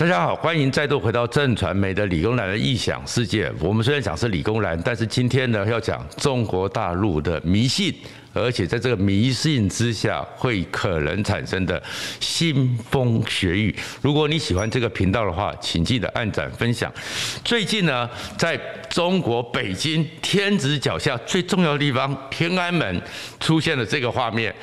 大家好，欢迎再度回到正传媒的理工男的异想世界。我们虽然讲是理工男，但是今天呢，要讲中国大陆的迷信。而且在这个迷信之下，会可能产生的腥风血雨。如果你喜欢这个频道的话，请记得按赞分享。最近呢，在中国北京天子脚下最重要的地方天安门出现了这个画面。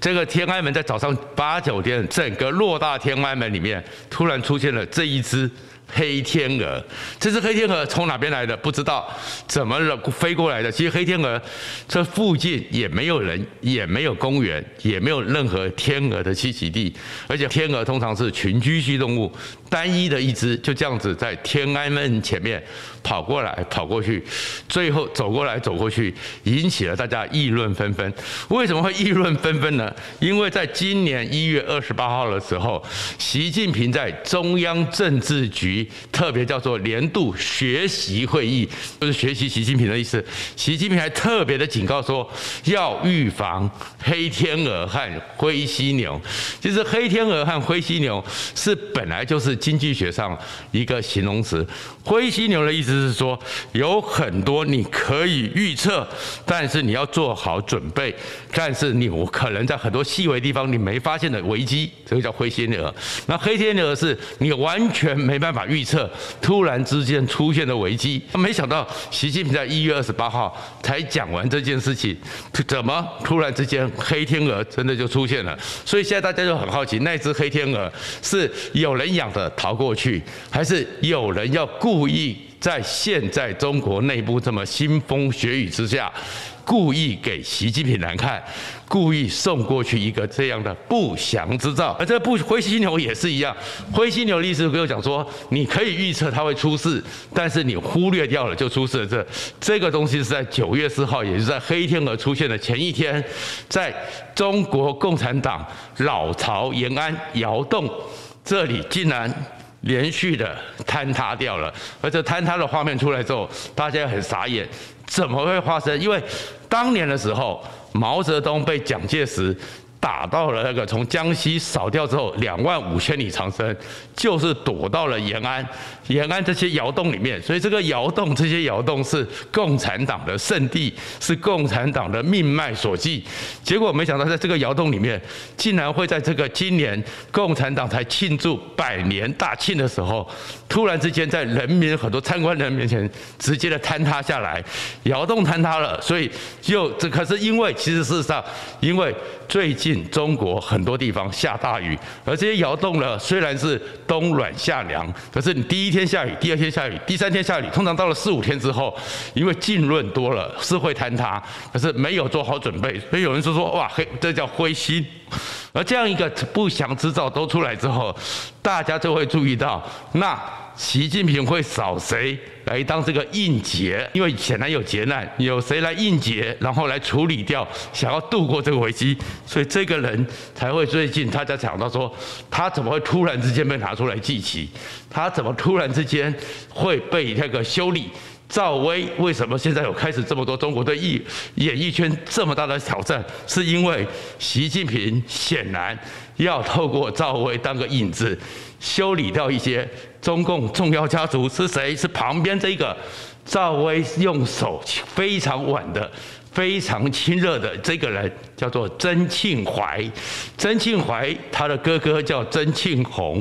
这个天安门在早上八九点，整个偌大天安门里面突然出现了这一只。黑天鹅，这只黑天鹅从哪边来的？不知道，怎么了飞过来的？其实黑天鹅这附近也没有人，也没有公园，也没有任何天鹅的栖息地。而且天鹅通常是群居性动物，单一的一只就这样子在天安门前面跑过来跑过去，最后走过来走过去，引起了大家议论纷纷。为什么会议论纷纷呢？因为在今年一月二十八号的时候，习近平在中央政治局。特别叫做年度学习会议，就是学习习近平的意思。习近平还特别的警告说，要预防黑天鹅和灰犀牛。其实黑天鹅和灰犀牛是本来就是经济学上一个形容词。灰犀牛的意思是说，有很多你可以预测，但是你要做好准备，但是你我可能在很多细微地方你没发现的危机，这个叫灰犀牛。那黑天鹅是你完全没办法预测，突然之间出现的危机。没想到习近平在一月二十八号才讲完这件事情，怎么突然之间黑天鹅真的就出现了？所以现在大家就很好奇，那只黑天鹅是有人养的逃过去，还是有人要故意在现在中国内部这么腥风血雨之下，故意给习近平难看，故意送过去一个这样的不祥之兆。而这不灰犀牛也是一样，灰犀牛的意思跟我讲说，你可以预测它会出事，但是你忽略掉了就出事了。这这个东西是在九月四号，也就是在黑天鹅出现的前一天，在中国共产党老巢延安窑洞这里竟然。连续的坍塌掉了，而这坍塌的画面出来之后，大家很傻眼，怎么会发生？因为当年的时候，毛泽东被蒋介石。打到了那个从江西扫掉之后两万五千里长征，就是躲到了延安，延安这些窑洞里面。所以这个窑洞，这些窑洞是共产党的圣地，是共产党的命脉所系。结果没想到，在这个窑洞里面，竟然会在这个今年共产党才庆祝百年大庆的时候，突然之间在人民很多参观人面前直接的坍塌下来，窑洞坍塌了。所以就这可是因为，其实事实上，因为最近。中国很多地方下大雨，而这些窑洞呢，虽然是冬暖夏凉，可是你第一天下雨，第二天下雨，第三天下雨，通常到了四五天之后，因为浸润多了是会坍塌，可是没有做好准备，所以有人说说哇，黑这叫灰心。而这样一个不祥之兆都出来之后，大家就会注意到那。习近平会找谁来当这个应劫？因为显然有劫难，有谁来应劫，然后来处理掉，想要度过这个危机，所以这个人才会最近大家讲到说，他怎么会突然之间被拿出来祭旗？他怎么突然之间会被那个修理？赵薇为什么现在有开始这么多中国对艺演艺圈这么大的挑战？是因为习近平显然要透过赵薇当个影子。修理掉一些中共重要家族是谁？是旁边这个赵薇用手非常稳的、非常亲热的这个人，叫做曾庆怀。曾庆怀他的哥哥叫曾庆红，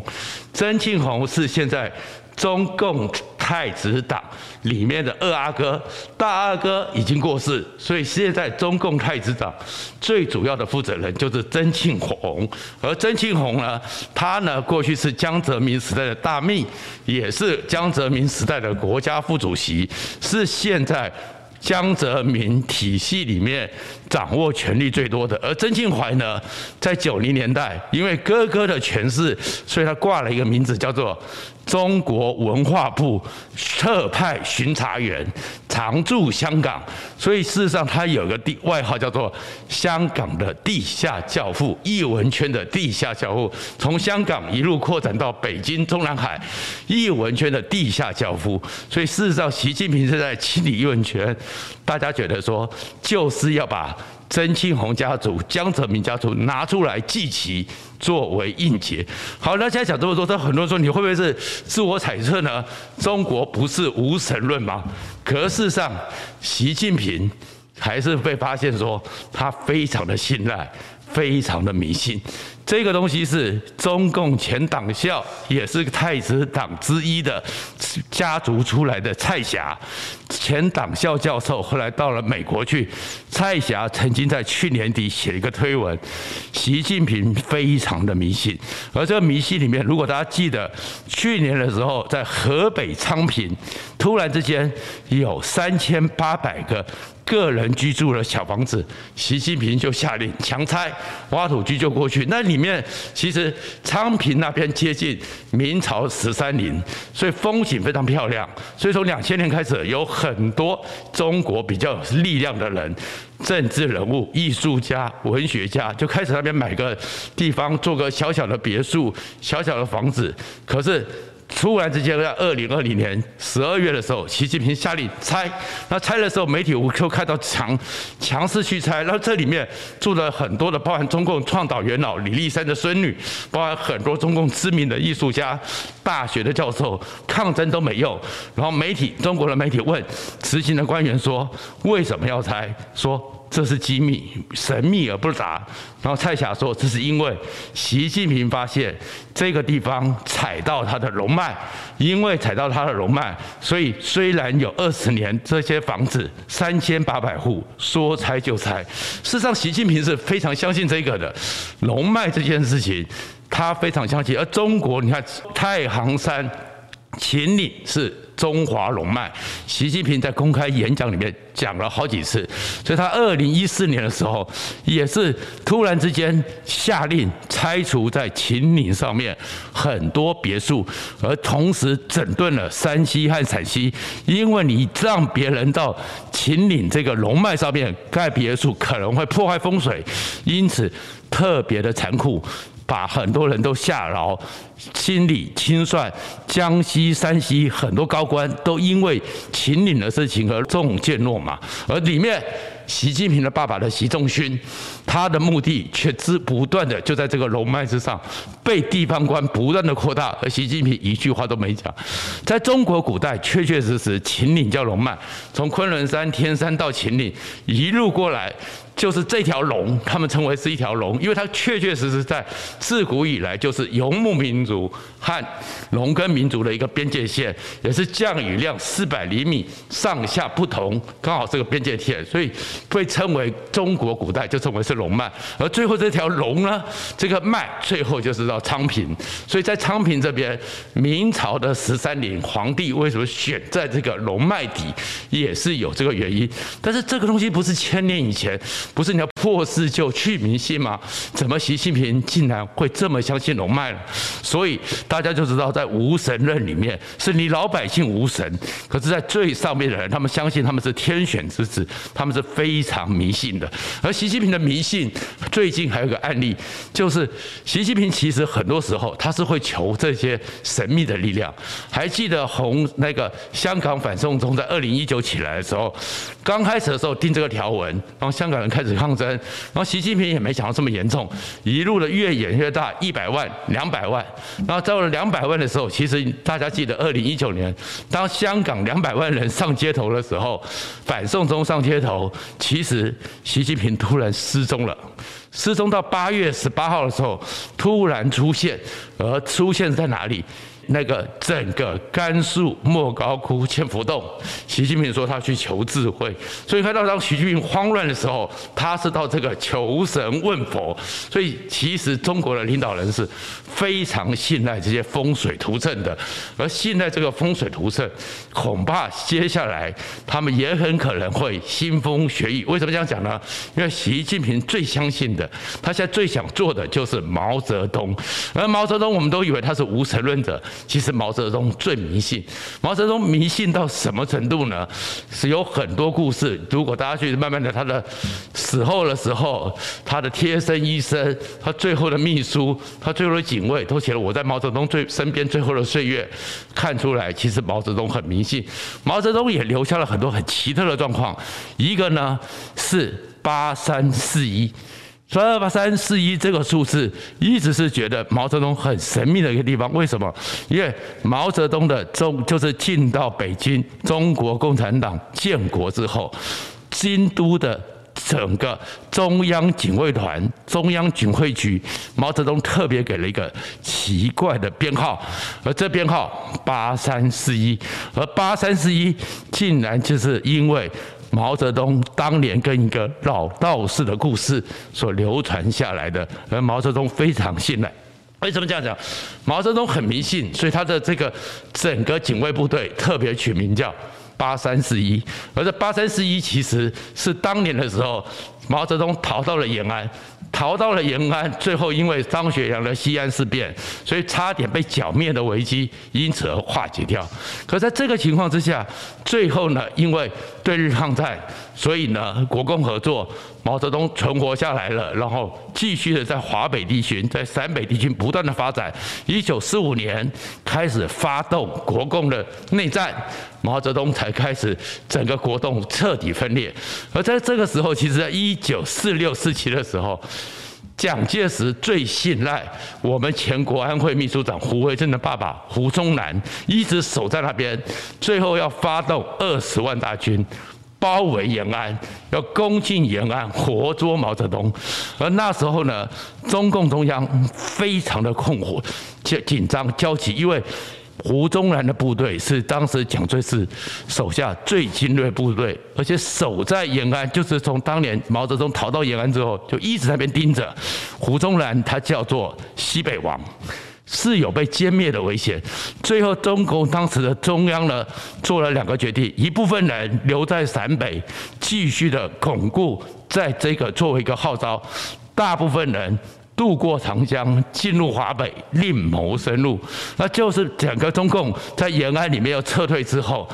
曾庆红是现在中共。太子党里面的二阿哥、大阿哥已经过世，所以现在中共太子党最主要的负责人就是曾庆红。而曾庆红呢，他呢过去是江泽民时代的大秘，也是江泽民时代的国家副主席，是现在。江泽民体系里面掌握权力最多的，而曾庆怀呢，在九零年代，因为哥哥的权势，所以他挂了一个名字，叫做中国文化部特派巡查员，常驻香港。所以事实上，他有个地外号叫做“香港的地下教父”，艺文圈的地下教父，从香港一路扩展到北京、中南海，艺文圈的地下教父。所以事实上，习近平是在清理艺文圈。大家觉得说，就是要把曾庆红家族、江泽民家族拿出来祭旗作为应节。好，那现在讲这么多，但很多人说你会不会是自我揣测呢？中国不是无神论吗？可事实上，习近平还是被发现说他非常的信赖，非常的迷信。这个东西是中共前党校，也是太子党之一的家族出来的蔡霞，前党校教授，后来到了美国去。蔡霞曾经在去年底写了一个推文，习近平非常的迷信。而这个迷信里面，如果大家记得，去年的时候在河北昌平，突然之间有三千八百个。个人居住的小房子，习近平就下令强拆，挖土机就过去。那里面其实昌平那边接近明朝十三陵，所以风景非常漂亮。所以从两千年开始，有很多中国比较有力量的人、政治人物、艺术家、文学家，就开始那边买个地方，做个小小的别墅、小小的房子。可是。突然之间，在二零二零年十二月的时候，习近平下令拆。那拆的时候，媒体我就看到强强势去拆。然后这里面住了很多的，包含中共创导元老李立三的孙女，包含很多中共知名的艺术家、大学的教授，抗争都没用。然后媒体，中国的媒体问执行的官员说：“为什么要拆？”说。这是机密，神秘而不答。然后蔡霞说，这是因为习近平发现这个地方踩到他的龙脉，因为踩到他的龙脉，所以虽然有二十年，这些房子三千八百户说拆就拆。事实上，习近平是非常相信这个的龙脉这件事情，他非常相信。而中国，你看太行山。秦岭是中华龙脉，习近平在公开演讲里面讲了好几次，所以他二零一四年的时候也是突然之间下令拆除在秦岭上面很多别墅，而同时整顿了山西和陕西，因为你让别人到秦岭这个龙脉上面盖别墅，可能会破坏风水，因此特别的残酷。把很多人都下牢，心理清算。江西、山西很多高官都因为秦岭的事情而中箭落马，而里面习近平的爸爸的习仲勋，他的目的却之不断的就在这个龙脉之上被地方官不断的扩大，而习近平一句话都没讲。在中国古代，确确实实秦岭叫龙脉，从昆仑山、天山到秦岭一路过来。就是这条龙，他们称为是一条龙，因为它确确实实在自古以来就是游牧民族和农耕民族的一个边界线，也是降雨量四百厘米上下不同，刚好这个边界线，所以被称为中国古代就称为是龙脉。而最后这条龙呢，这个脉最后就是到昌平，所以在昌平这边，明朝的十三陵皇帝为什么选在这个龙脉底，也是有这个原因。但是这个东西不是千年以前。不是你要破四旧去迷信吗？怎么习近平竟然会这么相信龙脉呢？所以大家就知道，在无神论里面，是你老百姓无神，可是，在最上面的人，他们相信他们是天选之子，他们是非常迷信的。而习近平的迷信，最近还有个案例，就是习近平其实很多时候他是会求这些神秘的力量。还记得红那个香港反送中在二零一九起来的时候，刚开始的时候定这个条文，然后香港人开始抗争，然后习近平也没想到这么严重，一路的越演越大，一百万、两百万，然后到了两百万的时候，其实大家记得二零一九年，当香港两百万人上街头的时候，反送中上街头，其实习近平突然失踪了，失踪到八月十八号的时候突然出现，而出现在哪里？那个整个甘肃莫高窟千佛洞，习近平说他去求智慧，所以看到当习近平慌乱的时候，他是到这个求神问佛。所以其实中国的领导人是非常信赖这些风水图谶的，而信赖这个风水图谶，恐怕接下来他们也很可能会腥风血雨。为什么这样讲呢？因为习近平最相信的，他现在最想做的就是毛泽东，而毛泽东我们都以为他是无神论者。其实毛泽东最迷信，毛泽东迷信到什么程度呢？是有很多故事。如果大家去慢慢的，他的死后的时候，他的贴身医生，他最后的秘书，他最后的警卫，都写了我在毛泽东最身边最后的岁月。看出来，其实毛泽东很迷信。毛泽东也留下了很多很奇特的状况。一个呢是。八三四一。所以二八三四一这个数字一直是觉得毛泽东很神秘的一个地方。为什么？因为毛泽东的中就是进到北京，中国共产党建国之后，京都的整个中央警卫团、中央警卫局，毛泽东特别给了一个奇怪的编号，而这编号八三四一，而八三四一竟然就是因为。毛泽东当年跟一个老道士的故事所流传下来的，而毛泽东非常信赖。为什么这样讲？毛泽东很迷信，所以他的这个整个警卫部队特别取名叫八三四一。而这八三四一其实是当年的时候，毛泽东逃到了延安。逃到了延安，最后因为张学良的西安事变，所以差点被剿灭的危机因此而化解掉。可在这个情况之下，最后呢，因为对日抗战，所以呢，国共合作，毛泽东存活下来了，然后继续的在华北地区、在陕北地区不断的发展。一九四五年开始发动国共的内战，毛泽东才开始整个国共彻底分裂。而在这个时候，其实在一九四六四七的时候。蒋介石最信赖我们前国安会秘书长胡惟真的爸爸胡宗南，一直守在那边，最后要发动二十万大军包围延安，要攻进延安，活捉毛泽东。而那时候呢，中共中央非常的困惑、紧紧张、焦急，因为。胡宗南的部队是当时蒋介石手下最精锐部队，而且守在延安，就是从当年毛泽东逃到延安之后，就一直在那边盯着。胡宗南他叫做西北王，是有被歼灭的危险。最后，中共当时的中央呢，做了两个决定：一部分人留在陕北，继续的巩固在这个作为一个号召；大部分人。渡过长江，进入华北，另谋生路。那就是整个中共在延安里面要撤退之后，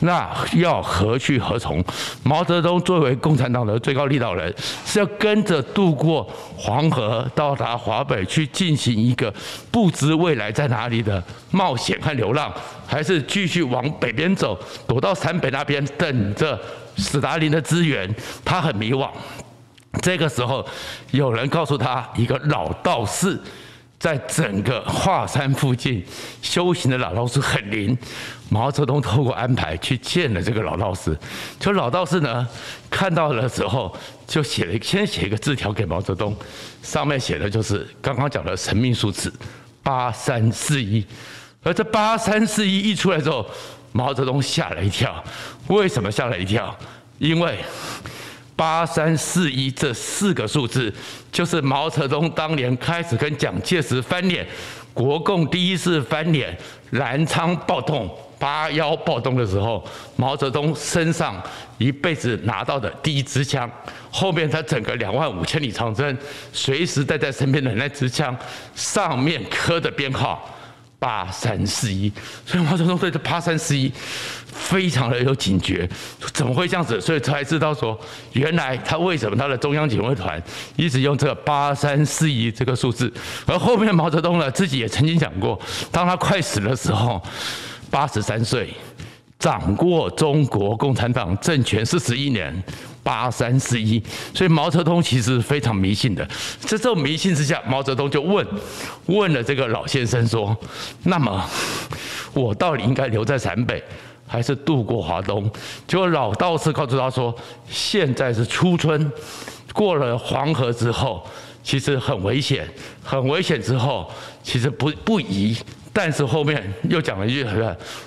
那要何去何从？毛泽东作为共产党的最高领导人，是要跟着渡过黄河，到达华北去进行一个不知未来在哪里的冒险和流浪，还是继续往北边走，躲到陕北那边等着斯大林的支援？他很迷惘。这个时候，有人告诉他，一个老道士，在整个华山附近修行的老道士很灵。毛泽东透过安排去见了这个老道士，就老道士呢，看到了之后，就写了先写一个字条给毛泽东，上面写的就是刚刚讲的神秘数字八三四一。而这八三四一一出来之后，毛泽东吓了一跳。为什么吓了一跳？因为。八三四一这四个数字，就是毛泽东当年开始跟蒋介石翻脸，国共第一次翻脸，南昌暴动、八幺暴动的时候，毛泽东身上一辈子拿到的第一支枪，后面他整个两万五千里长征，随时带在身边的那支枪，上面刻的编号。八三四一，所以毛泽东对这八三四一非常的有警觉，怎么会这样子？所以才知道说，原来他为什么他的中央警卫团一直用这个八三四一这个数字。而后面毛泽东呢，自己也曾经讲过，当他快死的时候，八十三岁，掌过中国共产党政权四十一年。八三四一，所以毛泽东其实非常迷信的。在这种迷信之下，毛泽东就问问了这个老先生说：“那么我到底应该留在陕北，还是渡过华东？”结果老道士告诉他说：“现在是初春，过了黄河之后，其实很危险，很危险。之后其实不不宜。但是后面又讲了一句：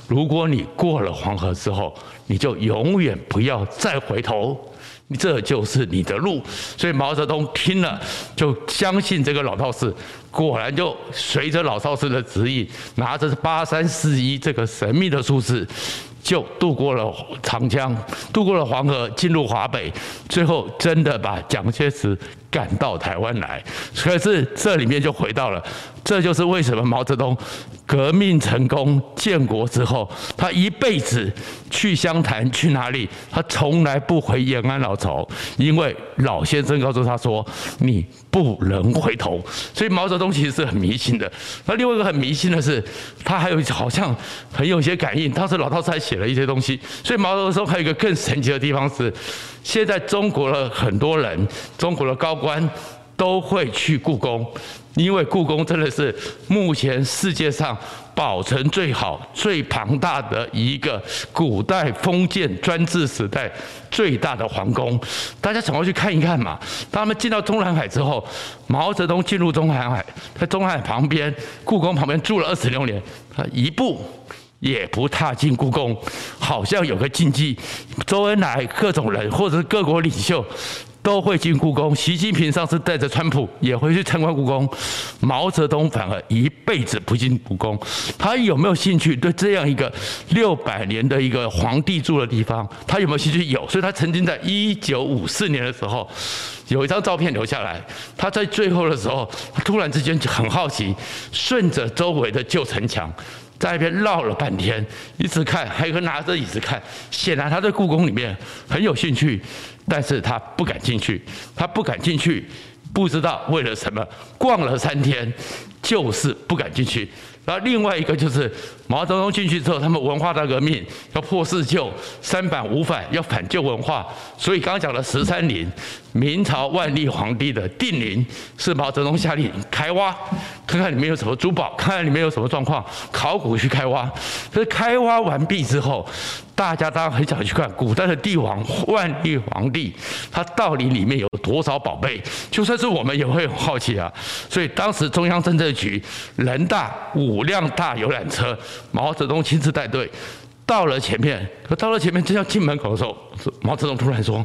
如果你过了黄河之后，你就永远不要再回头。”这就是你的路，所以毛泽东听了就相信这个老道士，果然就随着老道士的指引，拿着八三四一这个神秘的数字，就渡过了长江，渡过了黄河，进入华北，最后真的把蒋介石赶到台湾来。可是这里面就回到了，这就是为什么毛泽东革命成功建国之后，他一辈子去湘潭去哪里，他从来不回延安老巢，因为老先生告诉他说：“你不能回头。”所以毛泽东其实是很迷信的。那另外一个很迷信的是，他还有好像很有些感应。当时老道士还写了一些东西。所以毛泽东还有一个更神奇的地方是，现在中国的很多人，中国的高官都会去故宫。因为故宫真的是目前世界上保存最好、最庞大的一个古代封建专制时代最大的皇宫，大家总要去看一看嘛。他们进到中南海之后，毛泽东进入中南海，在中南海旁边故宫旁边住了二十六年，他一步也不踏进故宫，好像有个禁忌。周恩来各种人或者是各国领袖。都会进故宫，习近平上次带着川普也会去参观故宫，毛泽东反而一辈子不进故宫。他有没有兴趣对这样一个六百年的一个皇帝住的地方，他有没有兴趣？有，所以他曾经在一九五四年的时候，有一张照片留下来。他在最后的时候，突然之间就很好奇，顺着周围的旧城墙，在那边绕了半天，一直看，还有个拿着椅子看。显然他在故宫里面很有兴趣。但是他不敢进去，他不敢进去，不知道为了什么，逛了三天，就是不敢进去。然后另外一个就是毛泽东进去之后，他们文化大革命要破四旧，三反五反要反旧文化，所以刚讲的十三陵，明朝万历皇帝的定陵是毛泽东下令开挖，看看里面有什么珠宝，看看里面有什么状况，考古去开挖。可是开挖完毕之后，大家当然很想去看古代的帝王万历皇帝，他到底里面有多少宝贝？就算是我们也会很好奇啊。所以当时中央政治局人大。五辆大游览车，毛泽东亲自带队到了前面，可到了前面正要进门口的时候，毛泽东突然说。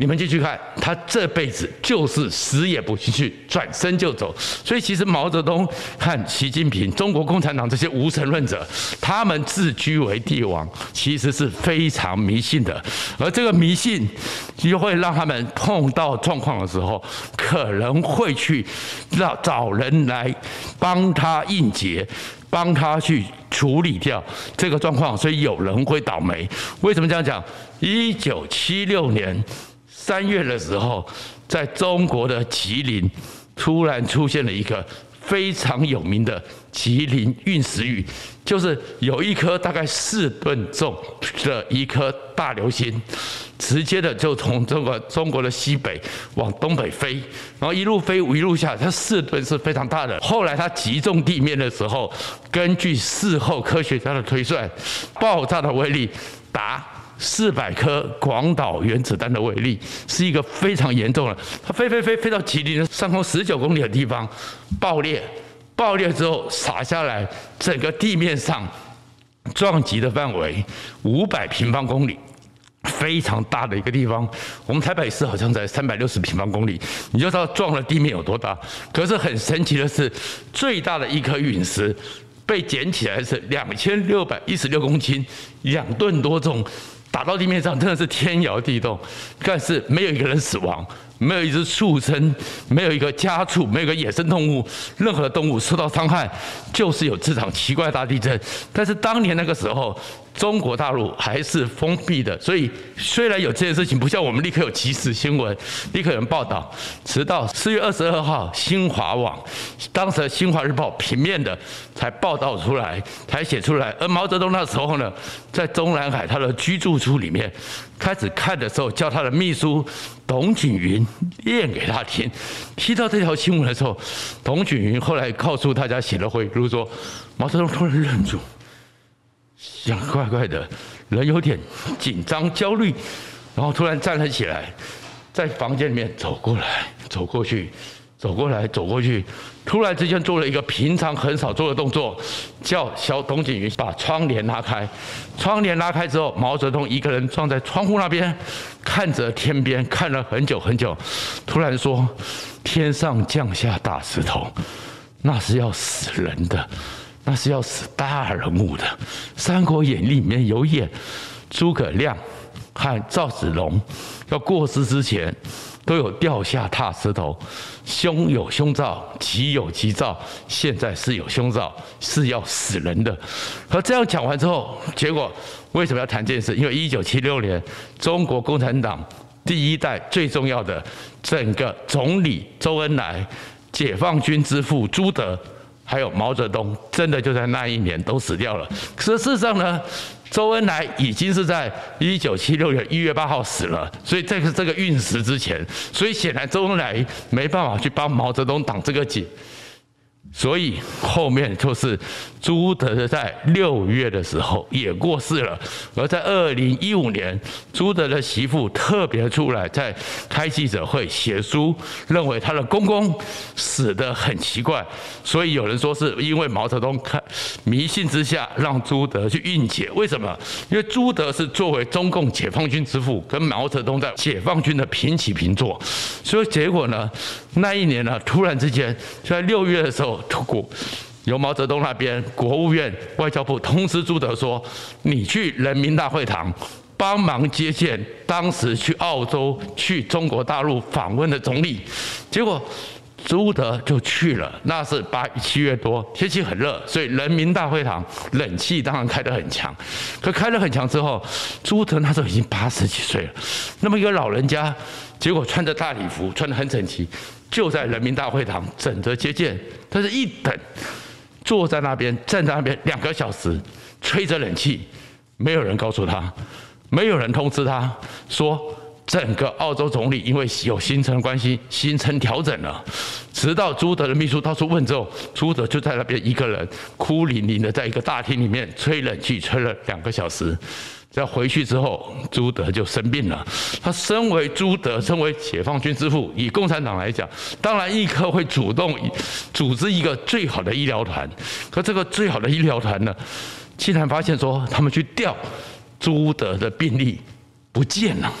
你们继续看，他这辈子就是死也不进去，转身就走。所以其实毛泽东和习近平、中国共产党这些无神论者，他们自居为帝王，其实是非常迷信的。而这个迷信，就会让他们碰到状况的时候，可能会去让找人来帮他应劫，帮他去处理掉这个状况。所以有人会倒霉。为什么这样讲？一九七六年。三月的时候，在中国的吉林，突然出现了一个非常有名的吉林陨石雨，就是有一颗大概四吨重的一颗大流星，直接的就从这个中国的西北往东北飞，然后一路飞一路下，它四吨是非常大的。后来它击中地面的时候，根据事后科学家的推算，爆炸的威力达。四百颗广岛原子弹的威力是一个非常严重的，它飞飞飞飞到吉林上空十九公里的地方爆裂，爆裂之后洒下来，整个地面上撞击的范围五百平方公里，非常大的一个地方。我们台北市好像在三百六十平方公里，你就知道撞了地面有多大。可是很神奇的是，最大的一颗陨石被捡起来是两千六百一十六公斤，两吨多重。打到地面上真的是天摇地动，但是没有一个人死亡，没有一只畜生，没有一个家畜，没有一个野生动物，任何动物受到伤害，就是有这场奇怪大地震。但是当年那个时候。中国大陆还是封闭的，所以虽然有这件事情，不像我们立刻有即时新闻，立刻有人报道。直到四月二十二号，新华网当时的《新华日报》平面的才报道出来，才写出来。而毛泽东那时候呢，在中南海他的居住处里面开始看的时候，叫他的秘书董锦云念给他听。听到这条新闻的时候，董景云后来告诉大家写了回忆录说，毛泽东突然愣住。想怪怪的，人有点紧张、焦虑，然后突然站了起来，在房间里面走过来、走过去、走过来、走过去，突然之间做了一个平常很少做的动作，叫小董景云把窗帘拉开。窗帘拉开之后，毛泽东一个人站在窗户那边，看着天边，看了很久很久，突然说：“天上降下大石头，那是要死人的。”那是要死大人物的，《三国演义》里面有演诸葛亮和赵子龙要过世之前，都有掉下踏石头，凶有凶兆，吉有吉兆，现在是有凶兆，是要死人的。而这样讲完之后，结果为什么要谈这件事？因为一九七六年，中国共产党第一代最重要的整个总理周恩来、解放军之父朱德，还有毛泽东，真的就在那一年都死掉了。可是事实上呢？周恩来已经是在一九七六年一月八号死了，所以这个这个运时之前，所以显然周恩来没办法去帮毛泽东挡这个劫。所以后面就是朱德在六月的时候也过世了，而在二零一五年，朱德的媳妇特别出来在开记者会写书，认为他的公公死得很奇怪，所以有人说是因为毛泽东看迷信之下让朱德去运劫，为什么？因为朱德是作为中共解放军之父，跟毛泽东在解放军的平起平坐，所以结果呢，那一年呢，突然之间就在六月的时候。出国由毛泽东那边国务院外交部通知朱德说：“你去人民大会堂帮忙接见当时去澳洲、去中国大陆访问的总理。”结果朱德就去了。那是八七月多，天气很热，所以人民大会堂冷气当然开得很强。可开得很强之后，朱德那时候已经八十几岁了。那么一个老人家，结果穿着大礼服，穿得很整齐。就在人民大会堂等着接见，但是一等，坐在那边，站在那边两个小时，吹着冷气，没有人告诉他，没有人通知他说，整个澳洲总理因为有行程关系，行程调整了。直到朱德的秘书到处问之后，朱德就在那边一个人哭淋淋的，在一个大厅里面吹冷气，吹了两个小时。在回去之后，朱德就生病了。他身为朱德，身为解放军之父，以共产党来讲，当然立刻会主动组织一个最好的医疗团。可这个最好的医疗团呢，竟然发现说，他们去调朱德的病历不见了，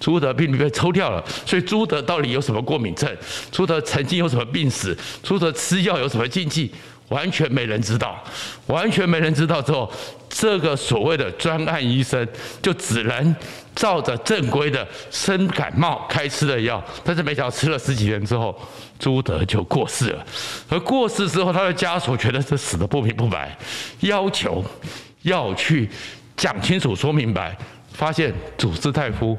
朱德病被抽掉了。所以朱德到底有什么过敏症？朱德曾经有什么病史？朱德吃药有什么禁忌？完全没人知道，完全没人知道之后，这个所谓的专案医生就只能照着正规的生感冒开吃的药，但是没想到吃了十几天之后，朱德就过世了。而过世之后，他的家属觉得这死的不明不白，要求要去讲清楚、说明白，发现主治大夫。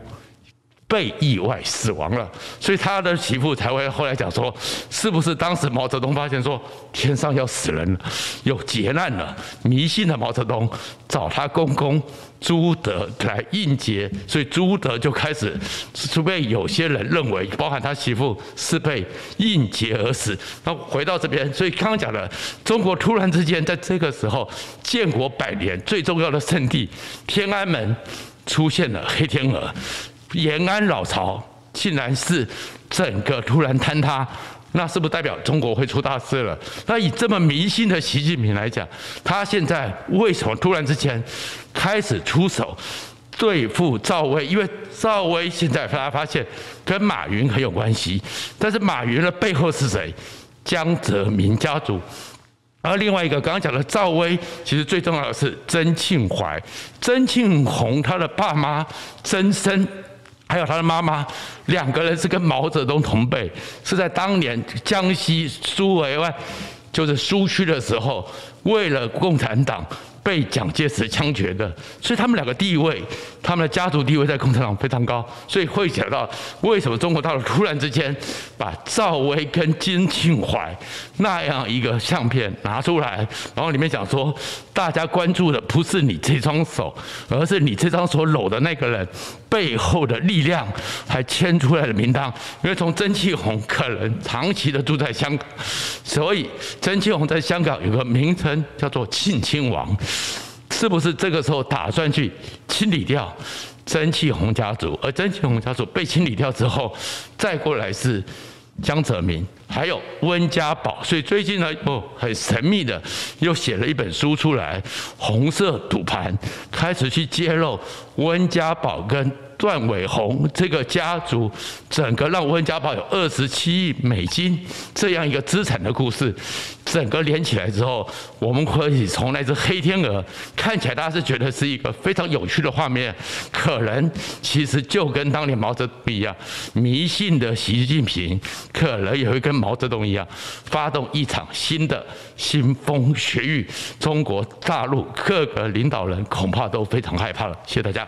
被意外死亡了，所以他的媳妇才会后来讲说，是不是当时毛泽东发现说天上要死人了，有劫难了，迷信的毛泽东找他公公朱德来应劫，所以朱德就开始，除非有些人认为，包含他媳妇是被应劫而死。那回到这边，所以刚刚讲的，中国突然之间在这个时候，建国百年最重要的圣地天安门出现了黑天鹅。延安老巢竟然是整个突然坍塌，那是不是代表中国会出大事了？那以这么迷信的习近平来讲，他现在为什么突然之间开始出手对付赵薇？因为赵薇现在大家发现跟马云很有关系，但是马云的背后是谁？江泽民家族。然后另外一个刚刚讲的赵薇，其实最重要的是曾庆怀、曾庆红，他的爸妈曾生。还有他的妈妈，两个人是跟毛泽东同辈，是在当年江西苏维埃，就是苏区的时候，为了共产党。被蒋介石枪决的，所以他们两个地位，他们的家族地位在共产党非常高，所以会想到为什么中国大陆突然之间把赵薇跟金庆怀那样一个相片拿出来，然后里面讲说，大家关注的不是你这双手，而是你这张手搂的那个人背后的力量，还牵出来的名单，因为从曾庆红可能长期的住在香港，所以曾庆红在香港有个名称叫做庆亲王。是不是这个时候打算去清理掉曾庆红家族？而曾庆红家族被清理掉之后，再过来是江泽民，还有温家宝，所以最近呢，哦，很神秘的又写了一本书出来，《红色赌盘》，开始去揭露温家宝跟。段伟宏这个家族，整个让温家宝有二十七亿美金这样一个资产的故事，整个连起来之后，我们可以从那只黑天鹅看起来，大家是觉得是一个非常有趣的画面，可能其实就跟当年毛泽东一样，迷信的习近平，可能也会跟毛泽东一样，发动一场新的腥风血雨，中国大陆各个领导人恐怕都非常害怕了。谢谢大家。